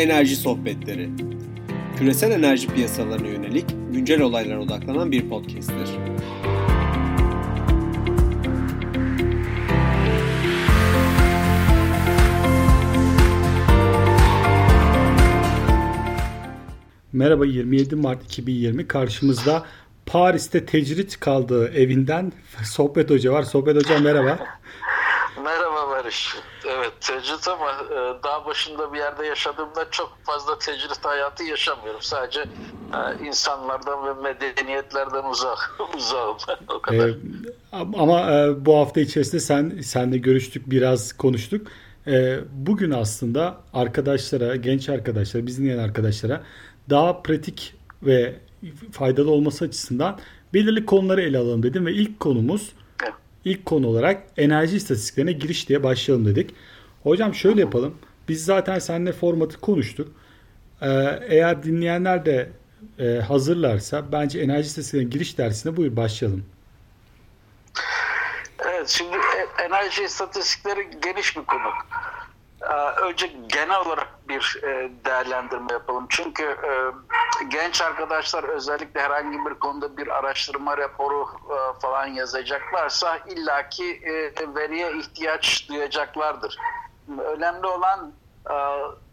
Enerji Sohbetleri. Küresel enerji piyasalarına yönelik güncel olaylara odaklanan bir podcast'tir. Merhaba 27 Mart 2020 karşımızda Paris'te tecrit kaldığı evinden Sohbet Hoca var. Sohbet Hoca merhaba. Barış. Evet tecrit ama e, dağ başında bir yerde yaşadığımda çok fazla tecrit hayatı yaşamıyorum. Sadece e, insanlardan ve medeniyetlerden uzak, uzağım. o kadar. Ee, ama e, bu hafta içerisinde sen senle görüştük, biraz konuştuk. E, bugün aslında arkadaşlara, genç arkadaşlara, biz dinleyen arkadaşlara daha pratik ve faydalı olması açısından belirli konuları ele alalım dedim ve ilk konumuz ilk konu olarak enerji istatistiklerine giriş diye başlayalım dedik. Hocam şöyle yapalım. Biz zaten seninle formatı konuştuk. Ee, eğer dinleyenler de e, hazırlarsa bence enerji istatistiklerine giriş dersine buyur başlayalım. Evet şimdi e, enerji istatistikleri geniş bir konu. Ee, önce genel olarak bir e, değerlendirme yapalım. Çünkü e, genç arkadaşlar özellikle herhangi bir konuda bir araştırma raporu e, falan yazacaklarsa illaki veriye ihtiyaç duyacaklardır. Önemli olan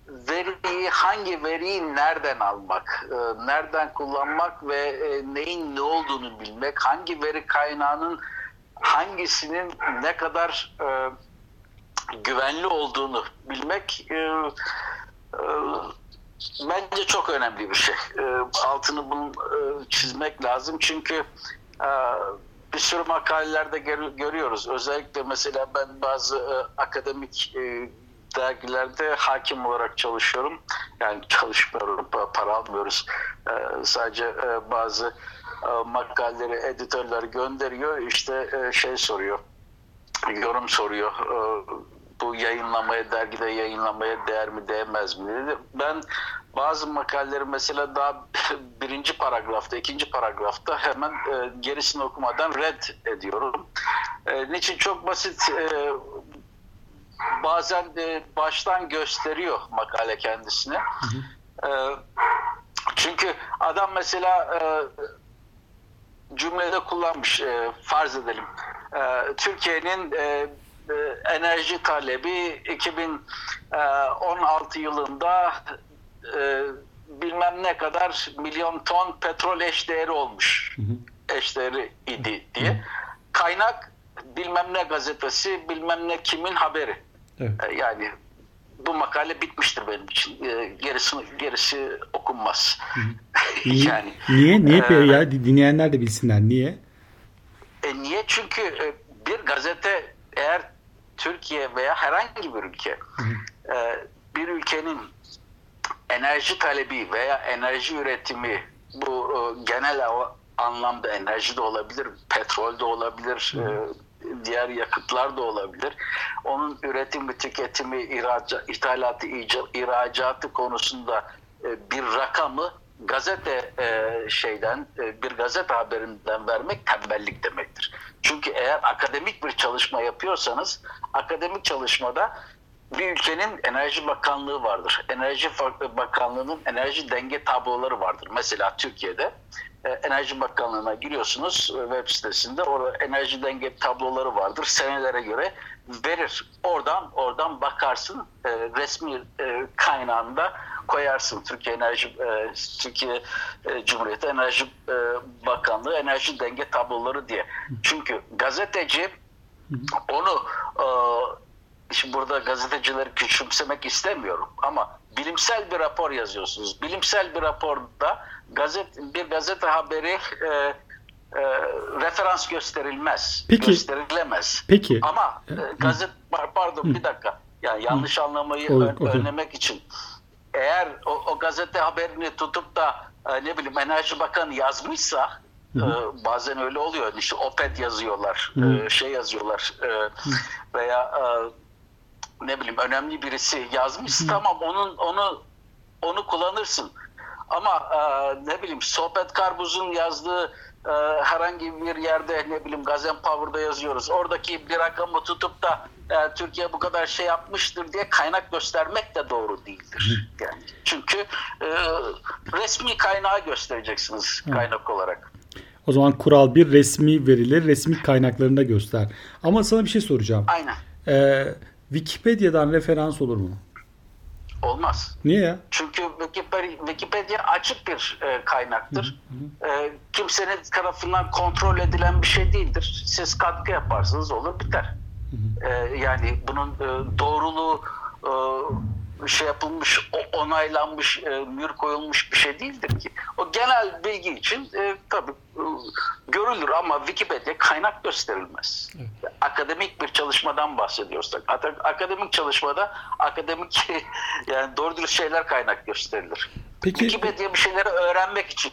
veriyi, hangi veriyi nereden almak, nereden kullanmak ve neyin ne olduğunu bilmek, hangi veri kaynağının hangisinin ne kadar güvenli olduğunu bilmek e, e, bence çok önemli bir şey. E, altını bunu e, çizmek lazım çünkü e, bir sürü makalelerde gör, görüyoruz. Özellikle mesela ben bazı e, akademik e, dergilerde hakim olarak çalışıyorum. Yani çalışmıyorum, para almıyoruz. E, sadece e, bazı e, makaleleri editörler gönderiyor. İşte e, şey soruyor, yorum soruyor. E, bu yayınlamaya, dergide yayınlamaya değer mi değmez mi dedi. Ben bazı makaleleri mesela daha birinci paragrafta, ikinci paragrafta hemen e, gerisini okumadan red ediyorum. E, niçin? Çok basit e, bazen e, baştan gösteriyor makale kendisine. E, çünkü adam mesela e, cümlede kullanmış, e, farz edelim. E, Türkiye'nin e, enerji talebi 2016 yılında e, bilmem ne kadar milyon ton petrol eşdeğeri olmuş. Hı Eşdeğeri idi diye. Kaynak bilmem ne gazetesi, bilmem ne kimin haberi. Evet. E, yani bu makale bitmiştir benim için. Gerisi gerisi okunmaz. Niye? yani niye? Niye e, ya dinleyenler de bilsinler. Niye? E, niye? Çünkü bir gazete Türkiye veya herhangi bir ülke e, bir ülkenin enerji talebi veya enerji üretimi bu e, genel anlamda enerji de olabilir, petrol de olabilir, e, diğer yakıtlar da olabilir. Onun üretimi, tüketimi, ihraca, ithalatı, ihracatı konusunda bir rakamı gazete şeyden bir gazete haberinden vermek tembellik demektir. Çünkü eğer akademik bir çalışma yapıyorsanız akademik çalışmada bir ülkenin enerji bakanlığı vardır. Enerji bakanlığının enerji denge tabloları vardır. Mesela Türkiye'de e, enerji bakanlığına giriyorsunuz e, web sitesinde orada enerji denge tabloları vardır. Senelere göre verir. Oradan oradan bakarsın e, resmi kaynağında koyarsın Türkiye Enerji e, Türkiye e, Cumhuriyeti Enerji e, Bakanlığı enerji denge tabloları diye. Çünkü gazeteci onu e, şimdi burada gazetecileri küçümsemek istemiyorum ama bilimsel bir rapor yazıyorsunuz. Bilimsel bir raporda gazet bir gazete haberi e, e, referans gösterilmez. Peki. Gösterilemez. Peki. Ama e, gazet pardon bir dakika. Yani yanlış anlamayı ön, önlemek için eğer o, o gazete haberini tutup da e, ne bileyim Enerji Bakanı yazmışsa e, bazen öyle oluyor. İşte OPED yazıyorlar, e, şey yazıyorlar e, veya e, ne bileyim önemli birisi yazmışsa tamam onun onu onu kullanırsın. Ama e, ne bileyim Sohbet Karbuz'un yazdığı e, herhangi bir yerde ne bileyim Gazen Power'da yazıyoruz. Oradaki bir rakamı tutup da e, Türkiye bu kadar şey yapmıştır diye kaynak göstermek de doğru değildir. Yani çünkü e, resmi kaynağı göstereceksiniz kaynak olarak. O zaman kural bir resmi verileri resmi kaynaklarında göster. Ama sana bir şey soracağım. Aynen. Ee, Wikipedia'dan referans olur mu? Olmaz. Niye ya? Çünkü Wikipedia, Wikipedia açık bir e, kaynaktır. E, kimsenin tarafından kontrol edilen bir şey değildir. Siz katkı yaparsınız olur biter. E, yani bunun e, doğruluğu e, şey yapılmış, onaylanmış, e, mühür koyulmuş bir şey değildir ki. O genel bilgi için e, tabii e, görülür ama Wikipedia kaynak gösterilmez. Akademik bir çalışmadan bahsediyorsak, akademik çalışmada akademik yani doğru dürüst şeyler kaynak gösterilir. Peki- Wikipedia bir şeyleri öğrenmek için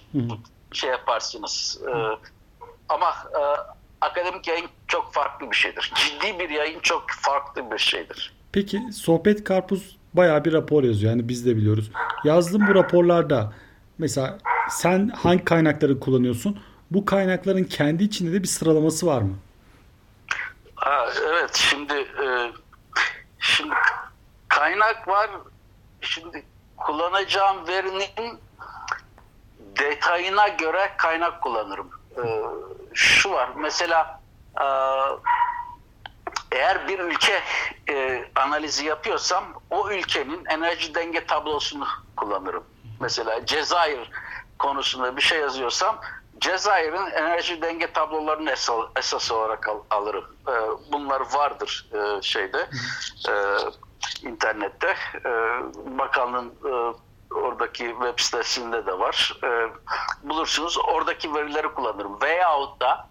şey yaparsınız. E, ama e, akademik yayın çok farklı bir şeydir. Ciddi bir yayın çok farklı bir şeydir. Peki Sohbet Karpuz bayağı bir rapor yazıyor. Yani biz de biliyoruz. Yazdığım bu raporlarda mesela sen hangi kaynakları kullanıyorsun? Bu kaynakların kendi içinde de bir sıralaması var mı? Ha, evet şimdi e, şimdi kaynak var. Şimdi kullanacağım verinin detayına göre kaynak kullanırım. E, şu var mesela e, eğer bir ülke e, analizi yapıyorsam o ülkenin enerji denge tablosunu kullanırım. Mesela Cezayir konusunda bir şey yazıyorsam Cezayir'in enerji denge tablolarını esas, esas olarak al- alırım. E, bunlar vardır e, şeyde e, internette. E, bakanlığın e, oradaki web sitesinde de var. E, bulursunuz. Oradaki verileri kullanırım. Veyahut da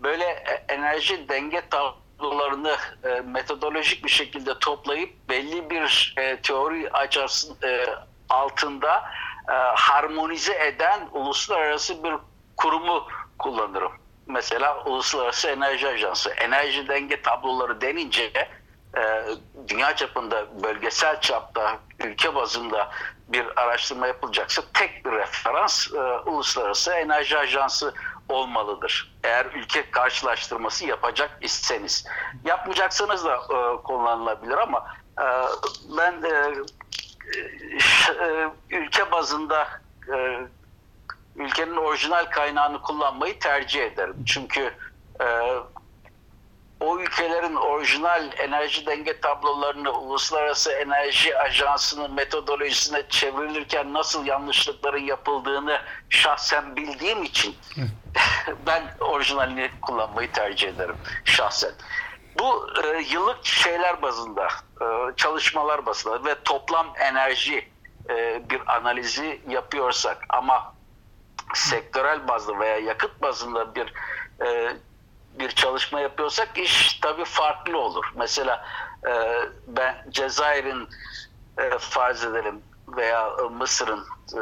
böyle e, enerji denge tablolarını e, metodolojik bir şekilde toplayıp belli bir e, teori açarsın e, altında e, harmonize eden uluslararası bir kurumu kullanırım. Mesela Uluslararası Enerji Ajansı. Enerji denge tabloları denince e, dünya çapında, bölgesel çapta, ülke bazında bir araştırma yapılacaksa tek bir referans e, Uluslararası Enerji Ajansı olmalıdır. Eğer ülke karşılaştırması yapacak iseniz. Yapmayacaksanız da e, kullanılabilir ama e, ben e, e, ülke bazında e, ülkenin orijinal kaynağını kullanmayı tercih ederim. Çünkü e, o ülkelerin orijinal enerji denge tablolarını Uluslararası Enerji Ajansı'nın metodolojisine çevrilirken nasıl yanlışlıkların yapıldığını şahsen bildiğim için ben orijinalini kullanmayı tercih ederim şahsen. Bu e, yıllık şeyler bazında, e, çalışmalar bazında ve toplam enerji e, bir analizi yapıyorsak ama sektörel bazda veya yakıt bazında bir e, bir çalışma yapıyorsak iş tabii farklı olur. Mesela e, ben Cezayir'in e, farz edelim veya Mısır'ın e,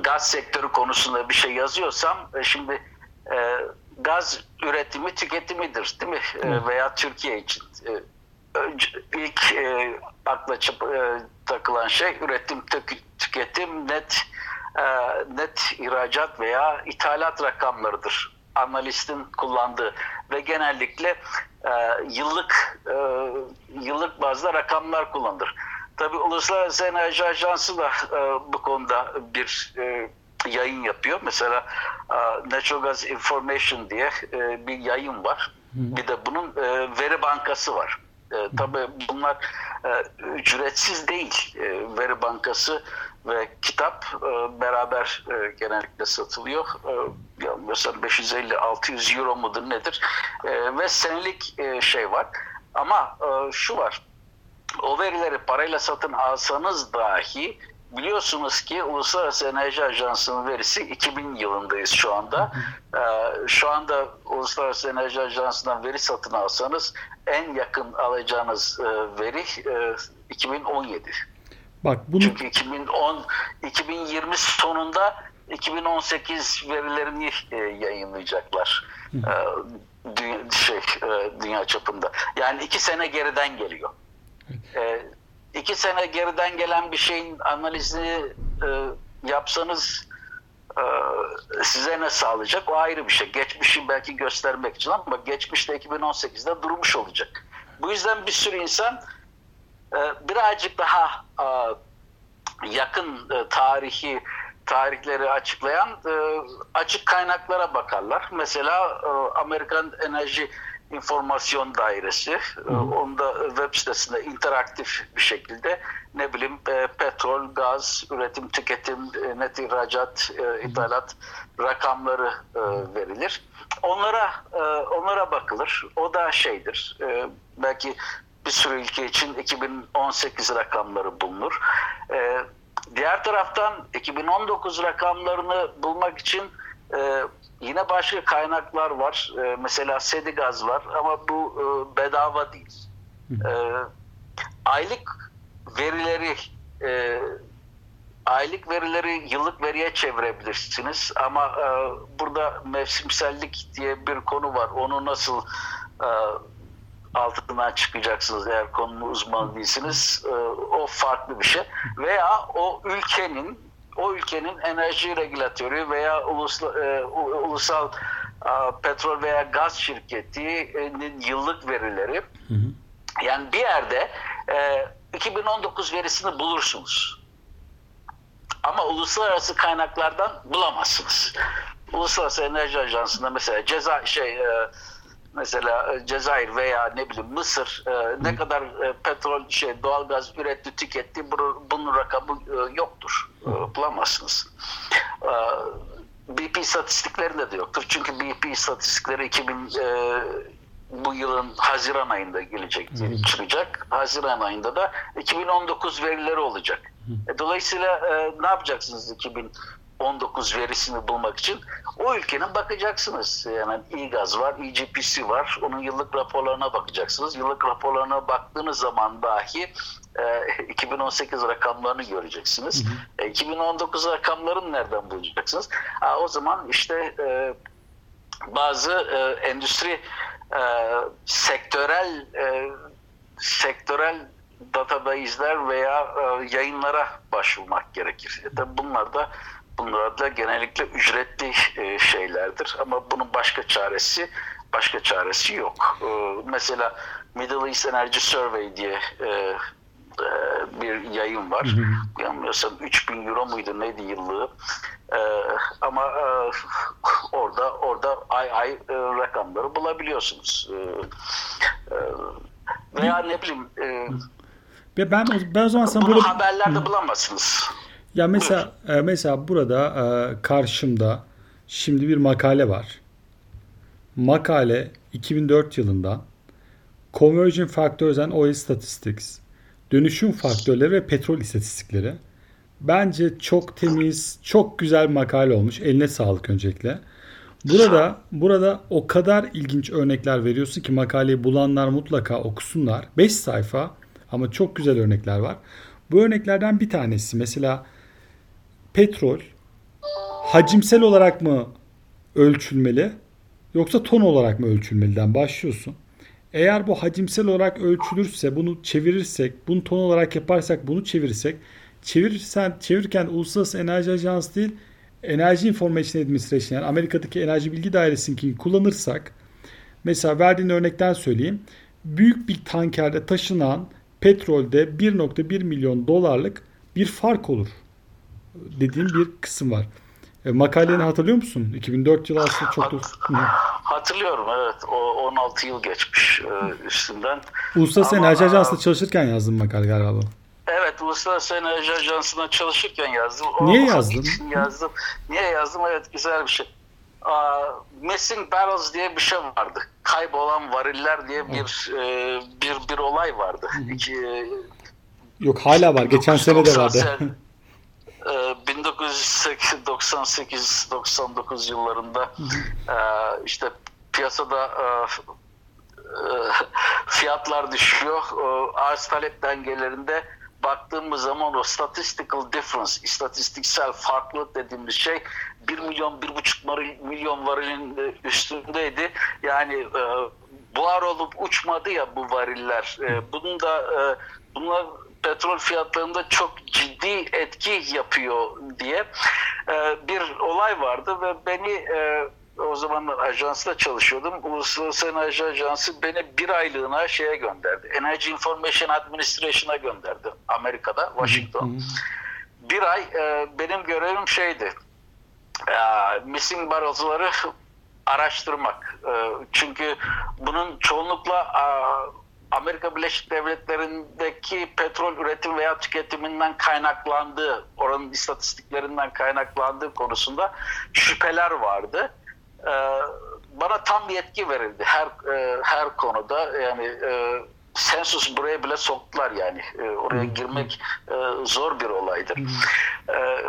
gaz sektörü konusunda bir şey yazıyorsam e, şimdi e, gaz üretimi tüketimidir değil mi? E, veya Türkiye için. E, ilk e, akla çap- e, takılan şey üretim tük- tüketim net e, net ihracat veya ithalat rakamlarıdır. Analistin kullandığı ve genellikle e, yıllık e, yıllık bazda rakamlar kullanılır. Tabii Uluslararası Enerji Ajansı da e, bu konuda bir e, yayın yapıyor. Mesela e, Natural Gas Information diye e, bir yayın var. Bir de bunun e, veri bankası var. E, tabii bunlar e, ücretsiz değil. E, veri bankası ve kitap e, beraber e, genellikle satılıyor. E, yanılmıyorsam 550-600 euro mudur nedir? E, ve senelik e, şey var. Ama e, şu var. O verileri parayla satın alsanız dahi biliyorsunuz ki Uluslararası Enerji Ajansı'nın verisi 2000 yılındayız şu anda. Ee, şu anda Uluslararası Enerji Ajansı'ndan veri satın alsanız en yakın alacağınız e, veri e, 2017. Bak bunu Çünkü 2010 2020 sonunda 2018 verilerini e, yayınlayacaklar. E, dünya, şey e, dünya çapında. Yani iki sene geriden geliyor. E, iki sene geriden gelen bir şeyin analizini e, yapsanız e, size ne sağlayacak o ayrı bir şey. Geçmişi belki göstermek için ama geçmişte 2018'de durmuş olacak. Bu yüzden bir sürü insan birazcık daha yakın tarihi tarihleri açıklayan açık kaynaklara bakarlar. Mesela Amerikan Enerji İnformasyon Dairesi. Hı. Onda web sitesinde interaktif bir şekilde ne bileyim e, petrol, gaz, üretim, tüketim, e, net ihracat, e, ithalat rakamları e, verilir. Onlara e, onlara bakılır. O da şeydir. E, belki bir sürü ülke için 2018 rakamları bulunur. E, diğer taraftan 2019 rakamlarını bulmak için e, Yine başka kaynaklar var. E, mesela Sedigaz var ama bu e, bedava değil. E, aylık verileri e, aylık verileri yıllık veriye çevirebilirsiniz ama e, burada mevsimsellik diye bir konu var. Onu nasıl e, altından çıkacaksınız eğer konunun uzmanı değilsiniz. E, o farklı bir şey. Veya o ülkenin o ülkenin enerji regülatörü veya ulusal, e, ulusal petrol veya gaz şirketinin yıllık verileri. Hı hı. Yani bir yerde e, 2019 verisini bulursunuz. Ama uluslararası kaynaklardan bulamazsınız. Uluslararası Enerji Ajansı'nda mesela ceza şey e, mesela e, Cezayir veya ne bileyim Mısır e, ne kadar e, petrol şey doğalgaz üretti tüketti bu, bunun rakamı e, yoktur. E, bulamazsınız. E, BP istatistiklerinde de yoktur. Çünkü BP istatistikleri 2000 e, bu yılın Haziran ayında gelecek çıkacak. Haziran ayında da 2019 verileri olacak. E, dolayısıyla e, ne yapacaksınız 2000 19 verisini bulmak için o ülkenin bakacaksınız. Yani İGAZ var, EGPC var. Onun yıllık raporlarına bakacaksınız. Yıllık raporlarına baktığınız zaman dahi e, 2018 rakamlarını göreceksiniz. Hı hı. E, 2019 rakamlarını nereden bulacaksınız? Ha, o zaman işte e, bazı e, endüstri e, sektörel e, sektörel database'ler veya e, yayınlara başvurmak gerekir. E, tabi bunlar da Bunlar da genellikle ücretli e, şeylerdir ama bunun başka çaresi başka çaresi yok. E, mesela Middle East Energy Survey diye e, bir yayın var. Yanılmıyorsam 3000 euro muydu neydi yıllığı. ama orada orada ay ay rakamları bulabiliyorsunuz. veya ne bileyim ben ben o zaman sana bunu burada... haberlerde bulamazsınız. Ya mesela e, mesela burada e, karşımda şimdi bir makale var. Makale 2004 yılında Conversion Factors and Oil Statistics dönüşüm faktörleri ve petrol istatistikleri. Bence çok temiz, çok güzel makale olmuş. Eline sağlık öncelikle. Burada burada o kadar ilginç örnekler veriyorsun ki makaleyi bulanlar mutlaka okusunlar. 5 sayfa ama çok güzel örnekler var. Bu örneklerden bir tanesi mesela petrol hacimsel olarak mı ölçülmeli yoksa ton olarak mı ölçülmeliden başlıyorsun. Eğer bu hacimsel olarak ölçülürse bunu çevirirsek, bunu ton olarak yaparsak bunu çevirirsek, çevirirsen çevirirken Uluslararası Enerji Ajansı değil, Enerji Information Administration yani Amerika'daki Enerji Bilgi Dairesi'nkini kullanırsak mesela verdiğin örnekten söyleyeyim. Büyük bir tankerde taşınan petrolde 1.1 milyon dolarlık bir fark olur dediğim bir kısım var. E, makaleni hatırlıyor musun? 2004 yılı aslında çok da... Hatırlıyorum evet. O 16 yıl geçmiş e, üstünden. Uluslararası Ama, Enerji Ajansı'nda çalışırken yazdım makale galiba. Evet, Uluslararası Enerji Ajansı'nda çalışırken yazdım. O Niye yazdın? yazdım. Niye yazdım? Evet, güzel bir şey. Uh, missing barrels diye bir şey vardı. Kaybolan variller diye bir e, bir bir olay vardı. İki, e, Yok hala var. Geçen sene de vardı. 1998-99 ee, yıllarında e, işte piyasada e, e, fiyatlar düşüyor. Arz talep dengelerinde baktığımız zaman o statistical difference, istatistiksel farklılık dediğimiz şey 1 milyon, 1,5 milyon varilin üstündeydi. Yani buhar olup uçmadı ya bu variller. Bunun da bunlar petrol fiyatlarında çok ciddi etki yapıyor diye e, bir olay vardı ve beni e, o zamanlar ajansla çalışıyordum. Uluslararası Enerji Ajansı beni bir aylığına şeye gönderdi. Energy Information Administration'a gönderdi. Amerika'da, Washington. Bir ay e, benim görevim şeydi. E, missing barrels'ları araştırmak. E, çünkü bunun çoğunlukla e, Amerika Birleşik Devletleri'ndeki petrol üretim veya tüketiminden kaynaklandığı, oranın istatistiklerinden kaynaklandığı konusunda şüpheler vardı. E, bana tam yetki verildi her e, her konuda. Yani e, sensus buraya bile soktular yani. E, oraya girmek e, zor bir olaydı. E,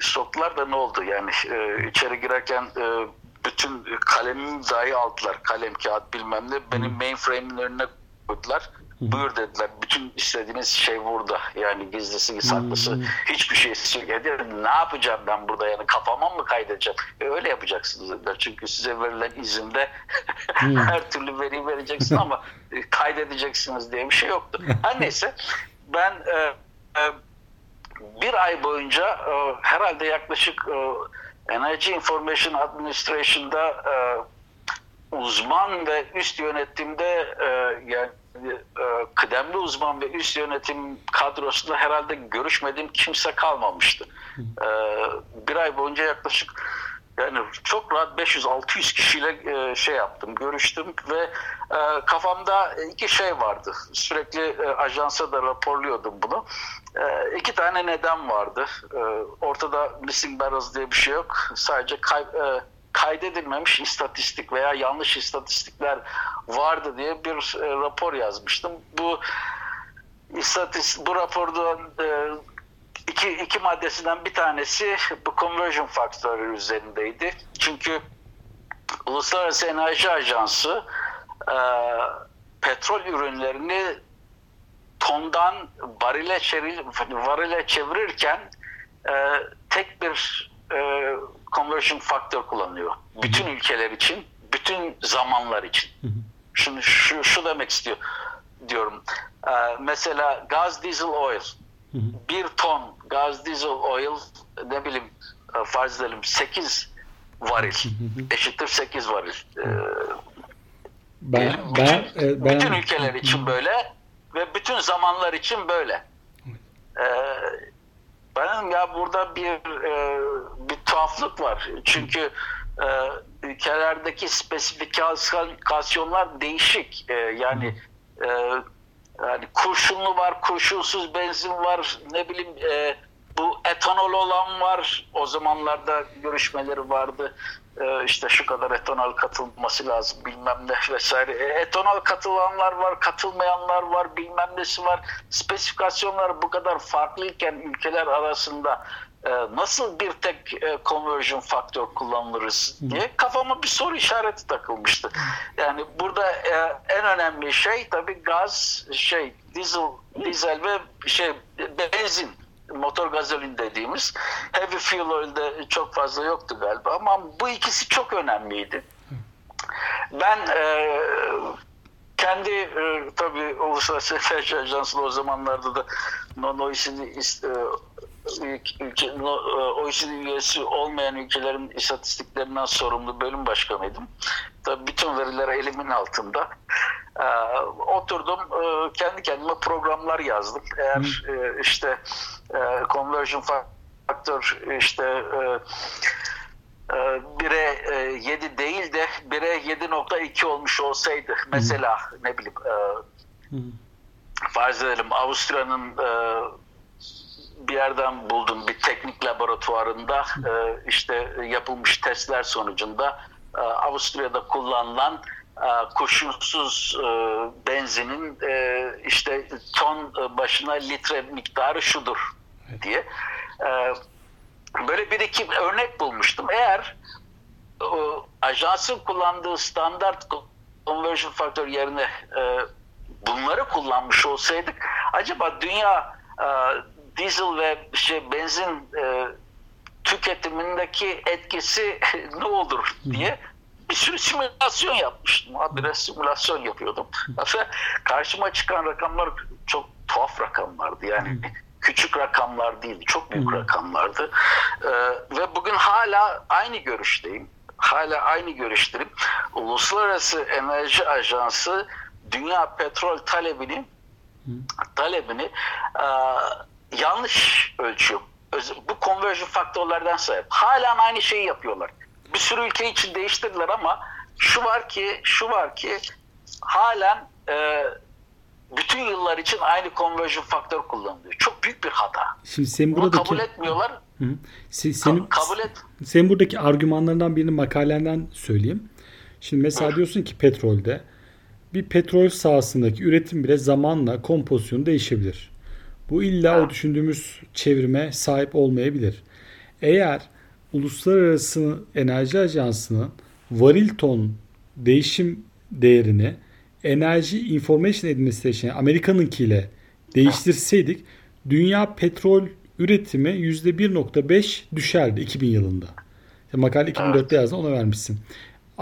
soktular da ne oldu yani e, içeri girerken e, bütün kalemimi dahi aldılar. Kalem, kağıt bilmem ne. Benim mainframe'in önüne koydular. Buyur dediler. Bütün istediğiniz şey burada. Yani gizlisi, saklısı. Hiçbir şey yok. Ne yapacağım ben burada? Yani kafama mı kaydedeceğim? E, öyle yapacaksınız dediler. Çünkü size verilen izinde her türlü veri vereceksin ama e, kaydedeceksiniz diye bir şey yoktu. Her neyse ben e, e, bir ay boyunca e, herhalde yaklaşık e, Energy Information Administration'da e, uzman ve üst yönetimde e, yani kıdemli uzman ve üst yönetim kadrosunda herhalde görüşmediğim kimse kalmamıştı. E, bir ay boyunca yaklaşık yani çok rahat 500-600 kişiyle e, şey yaptım, görüştüm ve e, kafamda iki şey vardı. Sürekli e, ajansa da raporluyordum bunu. E, iki tane neden vardı. E, ortada missing barrels diye bir şey yok. Sadece kay, e, kaydedilmemiş istatistik veya yanlış istatistikler vardı diye bir e, rapor yazmıştım. Bu istatistik bu raporda e, iki, iki maddesinden bir tanesi bu conversion faktörü üzerindeydi. Çünkü Uluslararası Enerji Ajansı e, petrol ürünlerini tondan barile, çevir, varile çevirirken e, tek bir e, conversion faktör kullanıyor. Bütün ülkeler için, bütün zamanlar için. Şimdi şu, şu demek istiyor diyorum. E, mesela gaz diesel oil bir ton gaz diesel oil ne bileyim e, farz edelim 8 varil eşittir 8 varil. E, Ben, bütün, ben, e, ben, bütün ülkeler için böyle ve bütün zamanlar için böyle. E, benim ya burada bir e, bir tuhaflık var. Çünkü e, ülkelerdeki spesifikasyonlar değişik. E, yani e, yani kurşunlu var, kurşunsuz benzin var, ne bileyim e, bu etanol olan var. O zamanlarda görüşmeleri vardı. E, işte şu kadar etanol katılması lazım bilmem ne vesaire. E, etanol katılanlar var, katılmayanlar var, bilmem nesi var. Spesifikasyonlar bu kadar farklıyken ülkeler arasında nasıl bir tek e, conversion faktör kullanırız diye kafama bir soru işareti takılmıştı. Yani burada e, en önemli şey tabii gaz, şey diesel, dizel ve şey benzin motor gazolin dediğimiz heavy fuel oil'de çok fazla yoktu galiba ama bu ikisi çok önemliydi. Ben e, kendi e, tabii Uluslararası Enerji Ajansı'nda o zamanlarda da non-OECD e, ülke, OECD üyesi olmayan ülkelerin istatistiklerinden sorumlu bölüm başkanıydım. Tabii bütün veriler elimin altında. E, oturdum e, kendi kendime programlar yazdım. Eğer e, işte e, conversion factor işte e, e, 1'e e, 7 değil de 1'e 7.2 olmuş olsaydı mesela ne bileyim e, farz edelim Avusturya'nın e, bir yerden buldum bir teknik laboratuvarında e, işte yapılmış testler sonucunda e, Avusturya'da kullanılan e, kurşunsuz e, benzinin e, işte ton başına litre miktarı şudur diye. E, böyle bir iki örnek bulmuştum. Eğer o, ajansın kullandığı standart conversion faktör yerine e, bunları kullanmış olsaydık acaba dünya e, diesel ve şey benzin e, tüketimindeki etkisi ne olur diye bir sürü simülasyon yapmıştım. Habire simülasyon yapıyordum. Aslında karşıma çıkan rakamlar çok tuhaf rakamlardı. Yani küçük rakamlar değildi. Çok büyük rakamlardı. Ee, ve bugün hala aynı görüşteyim. Hala aynı görüşteyim. Uluslararası Enerji Ajansı dünya petrol talebini talebini e, yanlış ölçüyor. Bu conversion faktörlerden sebep. Halen aynı şeyi yapıyorlar. Bir sürü ülke için değiştirdiler ama şu var ki şu var ki halen e, bütün yıllar için aynı conversion faktör kullanılıyor. Çok büyük bir hata. Şimdi Bunu buradaki kabul etmiyorlar. Hı. Senin, kabul et. senin buradaki argümanlarından birini makalenden söyleyeyim. Şimdi mesela diyorsun ki petrolde bir petrol sahasındaki üretim bile zamanla kompozisyonu değişebilir. Bu illa o düşündüğümüz çevrime sahip olmayabilir. Eğer Uluslararası Enerji Ajansı'nın varil ton değişim değerini Enerji Information Administration Amerika'nınkiyle değiştirseydik dünya petrol üretimi %1.5 düşerdi 2000 yılında. İşte makale 2004'te yazdın ona vermişsin.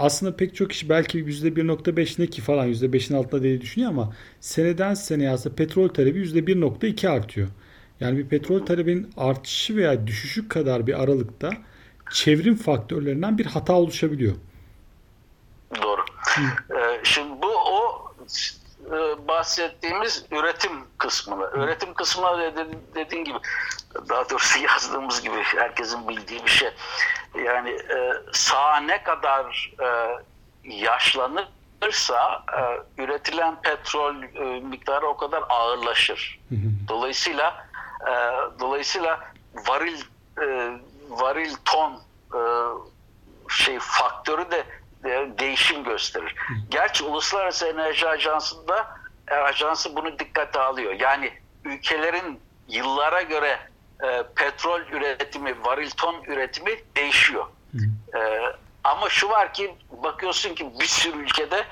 Aslında pek çok kişi belki %1.5 ne ki falan %5'in altında diye düşünüyor ama seneden seneye aslında petrol talebi %1.2 artıyor. Yani bir petrol talebinin artışı veya düşüşü kadar bir aralıkta çevrim faktörlerinden bir hata oluşabiliyor. Doğru. Ee, şimdi bu o bahsettiğimiz üretim kısmını. Üretim kısmına dedi- dediğin gibi daha doğrusu yazdığımız gibi herkesin bildiği bir şey. Yani e, saha ne kadar e, yaşlanırsa e, üretilen petrol e, miktarı o kadar ağırlaşır. Dolayısıyla e, dolayısıyla varil e, varil ton e, şey faktörü de e, değişim gösterir. Gerçi Uluslararası Enerji Ajansı'nda e, ajansı bunu dikkate alıyor. Yani ülkelerin yıllara göre e, petrol üretimi, varil ton üretimi değişiyor. E, ama şu var ki bakıyorsun ki bir sürü ülkede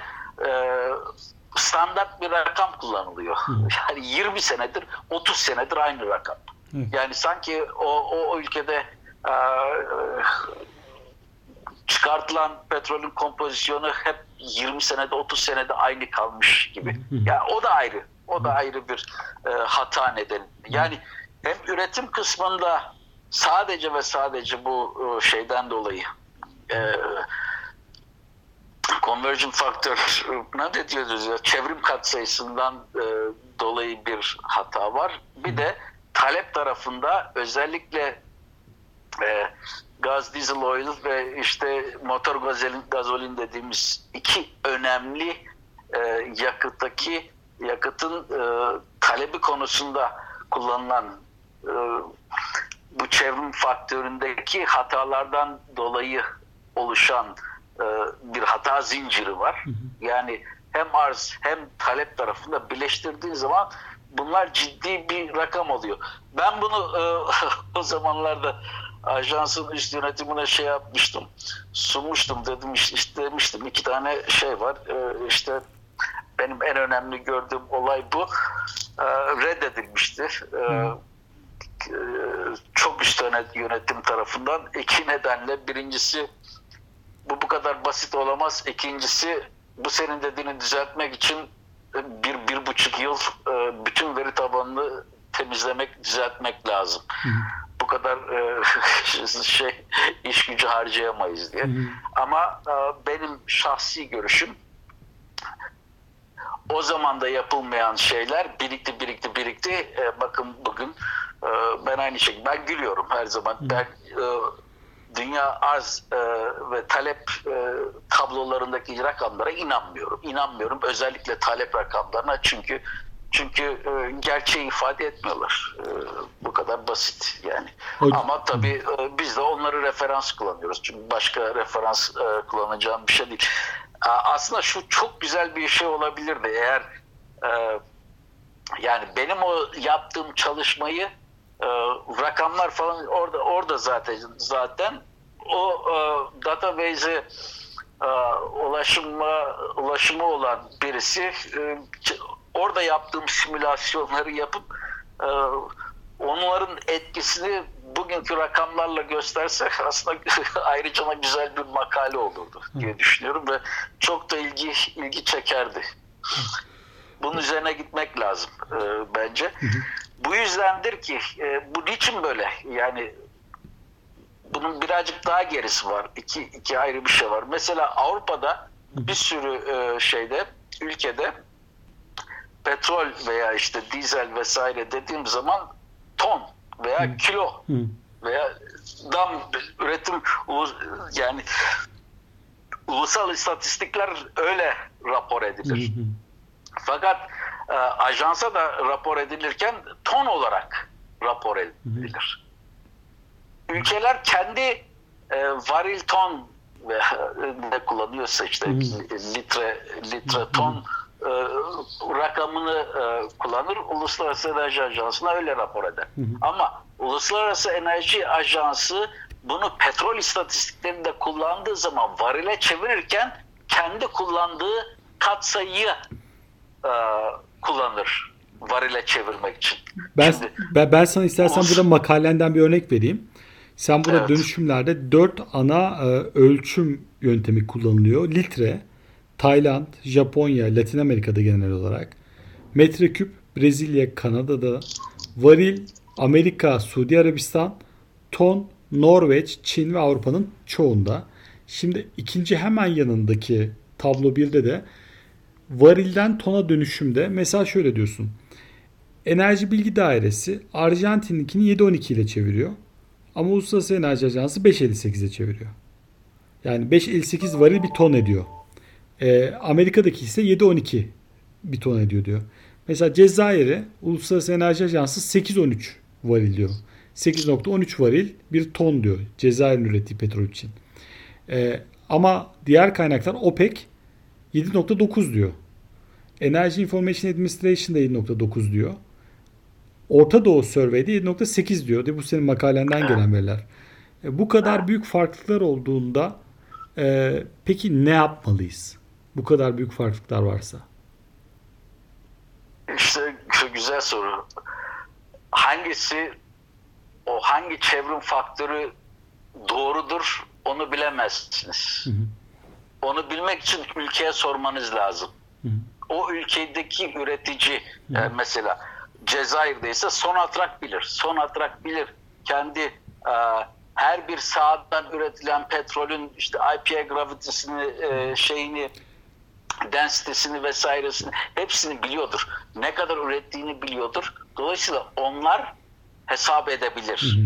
e, standart bir rakam kullanılıyor. Yani 20 senedir, 30 senedir aynı rakam. Yani sanki o, o, o ülkede e, çıkartılan petrolün kompozisyonu hep 20 senede 30 senede aynı kalmış gibi. Ya o da ayrı. O da ayrı bir e, hata nedeni. Yani hem üretim kısmında sadece ve sadece bu e, şeyden dolayı e, conversion factor ne de diyoruz ya çevrim katsayısından e, dolayı bir hata var. Bir de talep tarafında özellikle e, gaz, diesel oil ve işte motor gazolin, gazolin dediğimiz iki önemli e, yakıttaki yakıtın e, talebi konusunda kullanılan e, bu çevrim faktöründeki hatalardan dolayı oluşan e, bir hata zinciri var. Yani hem arz hem talep tarafında birleştirdiğin zaman bunlar ciddi bir rakam oluyor. Ben bunu e, o zamanlarda ajansın üst yönetimine şey yapmıştım. Sunmuştum dedim işte, işte demiştim iki tane şey var. E, işte benim en önemli gördüğüm olay bu. E, reddedilmişti. E, e, çok üst yönet- yönetim tarafından. iki nedenle birincisi bu bu kadar basit olamaz. İkincisi bu senin dediğini düzeltmek için bir, bir buçuk yıl e, bütün veri tabanını temizlemek, düzeltmek lazım. Bu kadar e, şey iş gücü harcayamayız diye. Ama e, benim şahsi görüşüm o zaman da yapılmayan şeyler birikti birikti birikti. E, bakın bugün e, ben aynı şekilde ben gülüyorum her zaman. Ben e, dünya arz e, ve talep e, tablolarındaki rakamlara inanmıyorum. İnanmıyorum özellikle talep rakamlarına çünkü çünkü e, gerçeği ifade etmiyorlar. E, bu kadar basit yani. Hocam- Ama tabii e, biz de onları referans kullanıyoruz. Çünkü başka referans e, kullanacağım bir şey değil. A- Aslında şu çok güzel bir şey olabilirdi eğer e, yani benim o yaptığım çalışmayı e, rakamlar falan orada orada zaten zaten o e, database'e e, ulaşıma ulaşımı olan birisi e, orada yaptığım simülasyonları yapıp e, onların etkisini bugünkü rakamlarla göstersek aslında ayrıca güzel bir makale olurdu diye düşünüyorum ve çok da ilgi ilgi çekerdi. bunun üzerine gitmek lazım e, bence. Bu yüzdendir ki e, bu niçin böyle? Yani bunun birazcık daha gerisi var. İki, iki ayrı bir şey var. Mesela Avrupa'da bir sürü e, şeyde ülkede petrol veya işte dizel vesaire dediğim zaman ton veya kilo Hı. veya dam üretim yani ulusal istatistikler öyle rapor edilir. Hı. Fakat e, ajansa da rapor edilirken ton olarak rapor edilir. Ülkeler kendi e, varil ton ve ne kullanıyorsa işte litre litre ton e, rakamını e, kullanır. Uluslararası Enerji Ajansı'na öyle rapor eder. Ama Uluslararası Enerji Ajansı bunu petrol istatistiklerinde kullandığı zaman varile çevirirken kendi kullandığı katsayıyı e, kullanır varile çevirmek için. Ben, Şimdi, ben, ben sana istersen Ulus- burada makalenden bir örnek vereyim. Sen burada Evet. dönüşümlerde 4 ana e, ölçüm yöntemi kullanılıyor. Litre, Tayland, Japonya, Latin Amerika'da genel olarak. Metreküp, Brezilya, Kanada'da. Varil, Amerika, Suudi Arabistan. Ton, Norveç, Çin ve Avrupa'nın çoğunda. Şimdi ikinci hemen yanındaki tablo 1'de de varilden tona dönüşümde mesela şöyle diyorsun. Enerji Bilgi Dairesi Arjantin'inkini 7.12 ile çeviriyor. Ama Uluslararası Enerji Ajansı 5.58'e çeviriyor. Yani 5.58 varil bir ton ediyor. Ee, Amerika'daki ise 7.12 bir ton ediyor diyor. Mesela Cezayir'e Uluslararası Enerji Ajansı 8.13 varil diyor. 8.13 varil bir ton diyor Cezayir'in ürettiği petrol için. Ee, ama diğer kaynaklar OPEC 7.9 diyor. Energy Information Administration'da 7.9 diyor. Orta Doğu Survey'de 7.8 diyor. De bu senin makalenden gelen veriler. E, bu kadar büyük farklılıklar olduğunda e, peki ne yapmalıyız? Bu kadar büyük farklılıklar varsa. İşte şu güzel soru. Hangisi o hangi çevrim faktörü doğrudur onu bilemezsiniz. Hı hı. Onu bilmek için ülkeye sormanız lazım. Hı hı. O ülkedeki üretici e, mesela Cezayir'deyse Sonatrak bilir. Sonatrak bilir. Kendi e, her bir saatten üretilen petrolün işte IPA gravitasını e, şeyini densitesini vesairesini hepsini biliyordur. Ne kadar ürettiğini biliyordur. Dolayısıyla onlar hesap edebilir.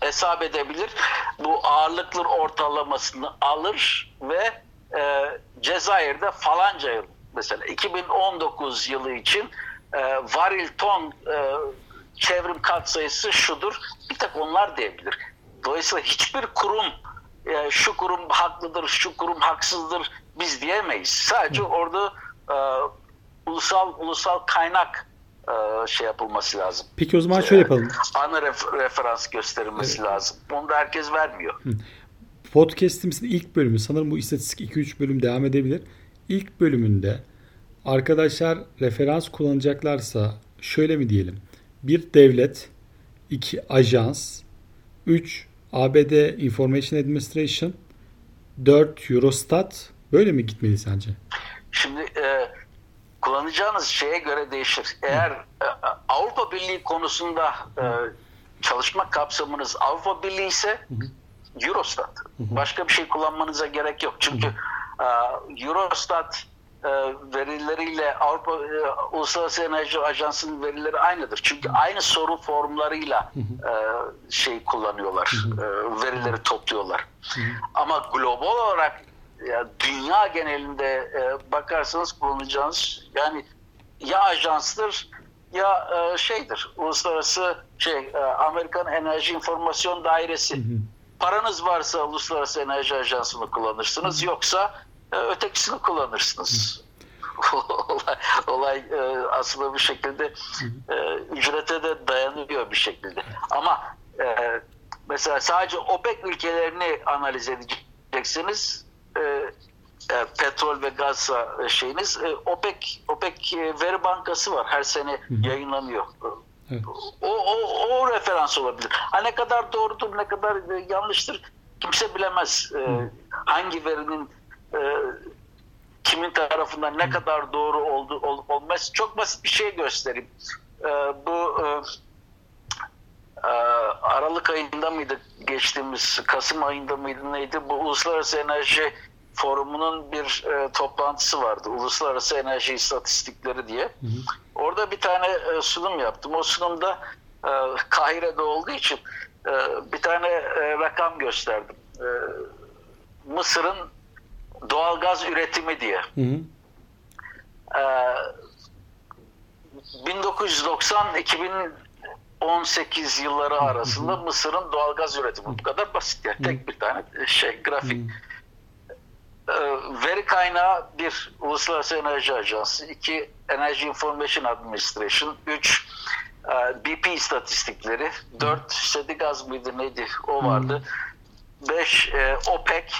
Hesap edebilir. Bu ağırlıklar ortalamasını alır ve e, Cezayir'de falanca yıl mesela 2019 yılı için e, varil ton e, çevrim katsayısı şudur. Bir tek onlar diyebilir. Dolayısıyla hiçbir kurum e, şu kurum haklıdır, şu kurum haksızdır biz diyemeyiz. Sadece orada e, ulusal ulusal kaynak e, şey yapılması lazım. Peki o zaman şöyle yapalım. Ana ref- referans gösterilmesi lazım. Onu da herkes vermiyor. Podcast'imizin ilk bölümü sanırım bu istatistik 2-3 bölüm devam edebilir. İlk bölümünde arkadaşlar referans kullanacaklarsa şöyle mi diyelim? Bir devlet, iki ajans, 3 ABD Information Administration, 4 Eurostat böyle mi gitmeli sence? Şimdi e, kullanacağınız şeye göre değişir. Eğer e, Avrupa Birliği konusunda e, çalışma kapsamınız Avrupa Birliği ise Eurostat. Başka bir şey kullanmanıza gerek yok. Çünkü e, Eurostat e, verileriyle Avrupa e, Uluslararası Enerji Ajansı'nın verileri aynıdır. Çünkü aynı soru formlarıyla e, şey kullanıyorlar. e, verileri topluyorlar. Ama global olarak ya dünya genelinde e, bakarsanız kullanacağınız yani ya ajanstır ya e, şeydir uluslararası şey e, Amerikan Enerji İnformasyon Dairesi. Paranız varsa Uluslararası Enerji Ajansı'nı kullanırsınız yoksa e, ötekisini kullanırsınız. olay olay e, aslında bir şekilde e, ücrete de dayanıyor bir şekilde. Ama e, mesela sadece OPEC ülkelerini analiz edeceksiniz. E, e, petrol ve gazsa şeyiniz e, OPEC OPEC e, veri bankası var. Her sene yayınlanıyor. Evet. O, o, o referans olabilir. Ha ne kadar doğrudur, ne kadar e, yanlıştır kimse bilemez. E, hangi verinin e, kimin tarafından ne kadar doğru oldu ol, olmaz çok basit bir şey göstereyim. E, bu e, e, Aralık ayında mıydı geçtiğimiz Kasım ayında mıydı neydi bu Uluslararası Enerji Forumu'nun bir e, toplantısı vardı. Uluslararası Enerji İstatistikleri diye. Hı hı. Orada bir tane e, sunum yaptım. O sunumda e, Kahire'de olduğu için e, bir tane e, rakam gösterdim. E, Mısır'ın doğalgaz üretimi diye. Hı hı. E, 1990-2018 yılları arasında Mısır'ın doğalgaz üretimi. Bu kadar basit. Yani tek bir tane şey grafik. Ee, veri kaynağı bir Uluslararası Enerji Ajansı, iki Energy Information Administration, üç e, BP istatistikleri, dört Sedigaz mıydı neydi? O vardı, beş e, OPEC,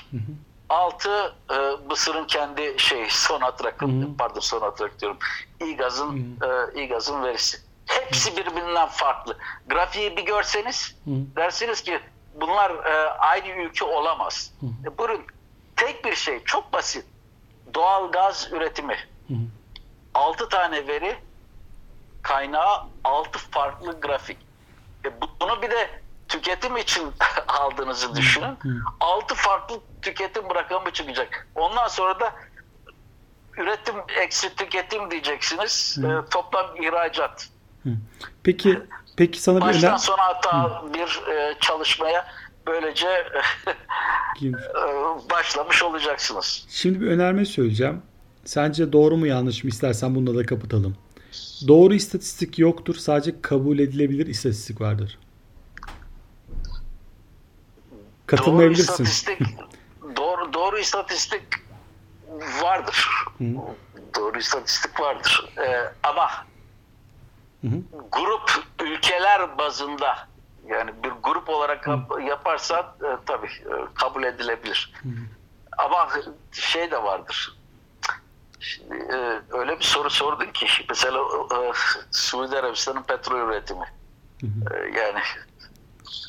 altı e, Mısır'ın kendi şey Sonat rakım, pardon Sonat rakım diyorum, İGAZ'ın İGAZ'ın verisi. Hepsi birbirinden farklı. Grafiği bir görseniz dersiniz ki bunlar aynı ülke olamaz. E, buyurun tek bir şey çok basit. Doğal gaz üretimi. Hı hı. 6 tane veri kaynağı 6 farklı grafik. E bunu bir de tüketim için aldığınızı düşünün. Hı hı. 6 farklı tüketim rakamı çıkacak. Ondan sonra da üretim eksi tüketim diyeceksiniz. E, toplam ihracat. Peki peki sana Baştan bir önem... sona hatta Hı. bir e, çalışmaya böylece e, başlamış olacaksınız. Şimdi bir önerme söyleyeceğim. Sence doğru mu yanlış mı istersen bununla da kapatalım. Doğru istatistik yoktur. Sadece kabul edilebilir istatistik vardır. Katılmayabilirsin. Doğru istatistik, doğru, doğru istatistik vardır. Hı. Doğru istatistik vardır. Ee, ama Hı hı. grup ülkeler bazında yani bir grup olarak Hı. yaparsan e, tabii e, kabul edilebilir. Hı. Ama şey de vardır. Şimdi, e, öyle bir soru sordun ki mesela e, Suudi Arabistan'ın petrol üretimi. Hı hı. E, yani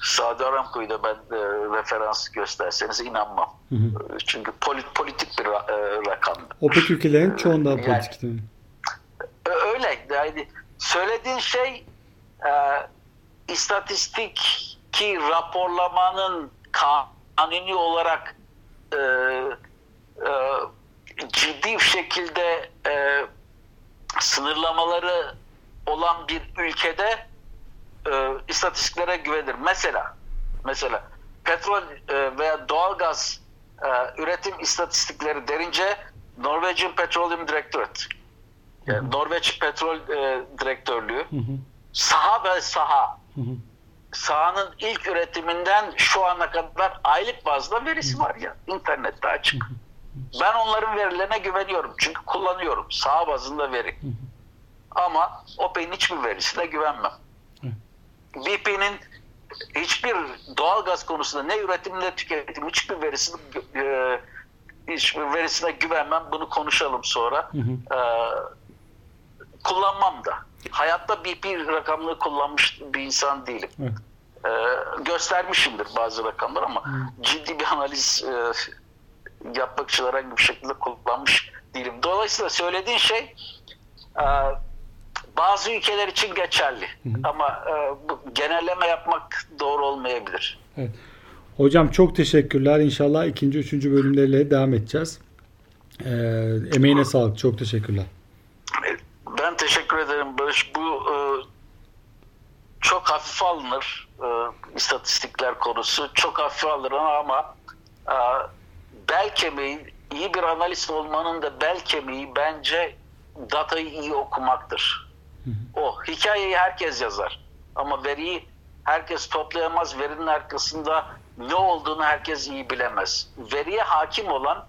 Saudi Aramco'yu da ben e, referans gösterseniz inanmam. Hı hı. E, çünkü polit, politik bir e, rakam. OPEC ülkelerin çoğunda yani, politik değil mi? Öyle. Yani söylediğin şey e, istatistik ki raporlamanın kanuni olarak e, e, ciddi bir şekilde e, sınırlamaları olan bir ülkede e, istatistiklere güvenir. Mesela mesela petrol e, veya doğalgaz e, üretim istatistikleri derince Norwegian Petroleum Directorate yani Norveç Petrol e, Direktörlüğü hı hı. saha ve saha hı hı. sahanın ilk üretiminden şu ana kadar aylık bazda verisi var ya internette açık. Hı hı. Ben onların verilerine güveniyorum. Çünkü kullanıyorum. Sağ bazında veri. Ama OPEC'in hiçbir verisine güvenmem. BP'nin hiçbir doğal gaz konusunda ne üretim ne tüketim hiçbir verisini e, hiçbir verisine güvenmem. Bunu konuşalım sonra. Hı hı. E, kullanmam da. Hayatta BP rakamını kullanmış bir insan değilim. Hı. E, göstermişimdir bazı rakamlar ama hı. ciddi bir analiz e, yapmak için herhangi bir şekilde kullanmış değilim. Dolayısıyla söylediğin şey e, bazı ülkeler için geçerli. Hı hı. Ama e, bu, genelleme yapmak doğru olmayabilir. Evet. Hocam çok teşekkürler. İnşallah ikinci, üçüncü bölümlerle devam edeceğiz. Ee, emeğine sağlık. Çok teşekkürler. Ben teşekkür ederim Barış. Bu e, çok hafif alınır e, istatistikler konusu. Çok hafif alınır ama e, bel kemiği, iyi bir analist olmanın da bel kemiği bence datayı iyi okumaktır. O hikayeyi herkes yazar ama veriyi herkes toplayamaz. Verinin arkasında ne olduğunu herkes iyi bilemez. Veriye hakim olan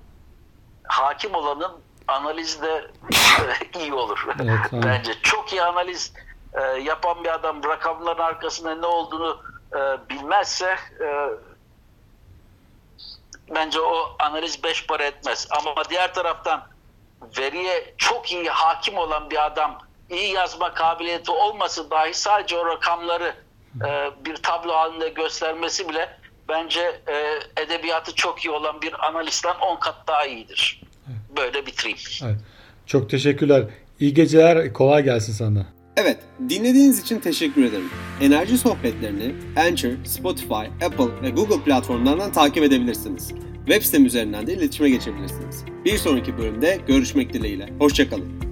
hakim olanın analizde iyi olur. Evet, Bence çok iyi analiz e, yapan bir adam rakamların arkasında ne olduğunu e, bilmezse e, bence o analiz beş para etmez. Ama diğer taraftan veriye çok iyi hakim olan bir adam iyi yazma kabiliyeti olması dahi sadece o rakamları e, bir tablo halinde göstermesi bile bence e, edebiyatı çok iyi olan bir analistten 10 kat daha iyidir. Böyle bitireyim. Evet. Çok teşekkürler. İyi geceler. Kolay gelsin sana. Evet, dinlediğiniz için teşekkür ederim. Enerji sohbetlerini Anchor, Spotify, Apple ve Google platformlarından takip edebilirsiniz. Web sitem üzerinden de iletişime geçebilirsiniz. Bir sonraki bölümde görüşmek dileğiyle. Hoşçakalın.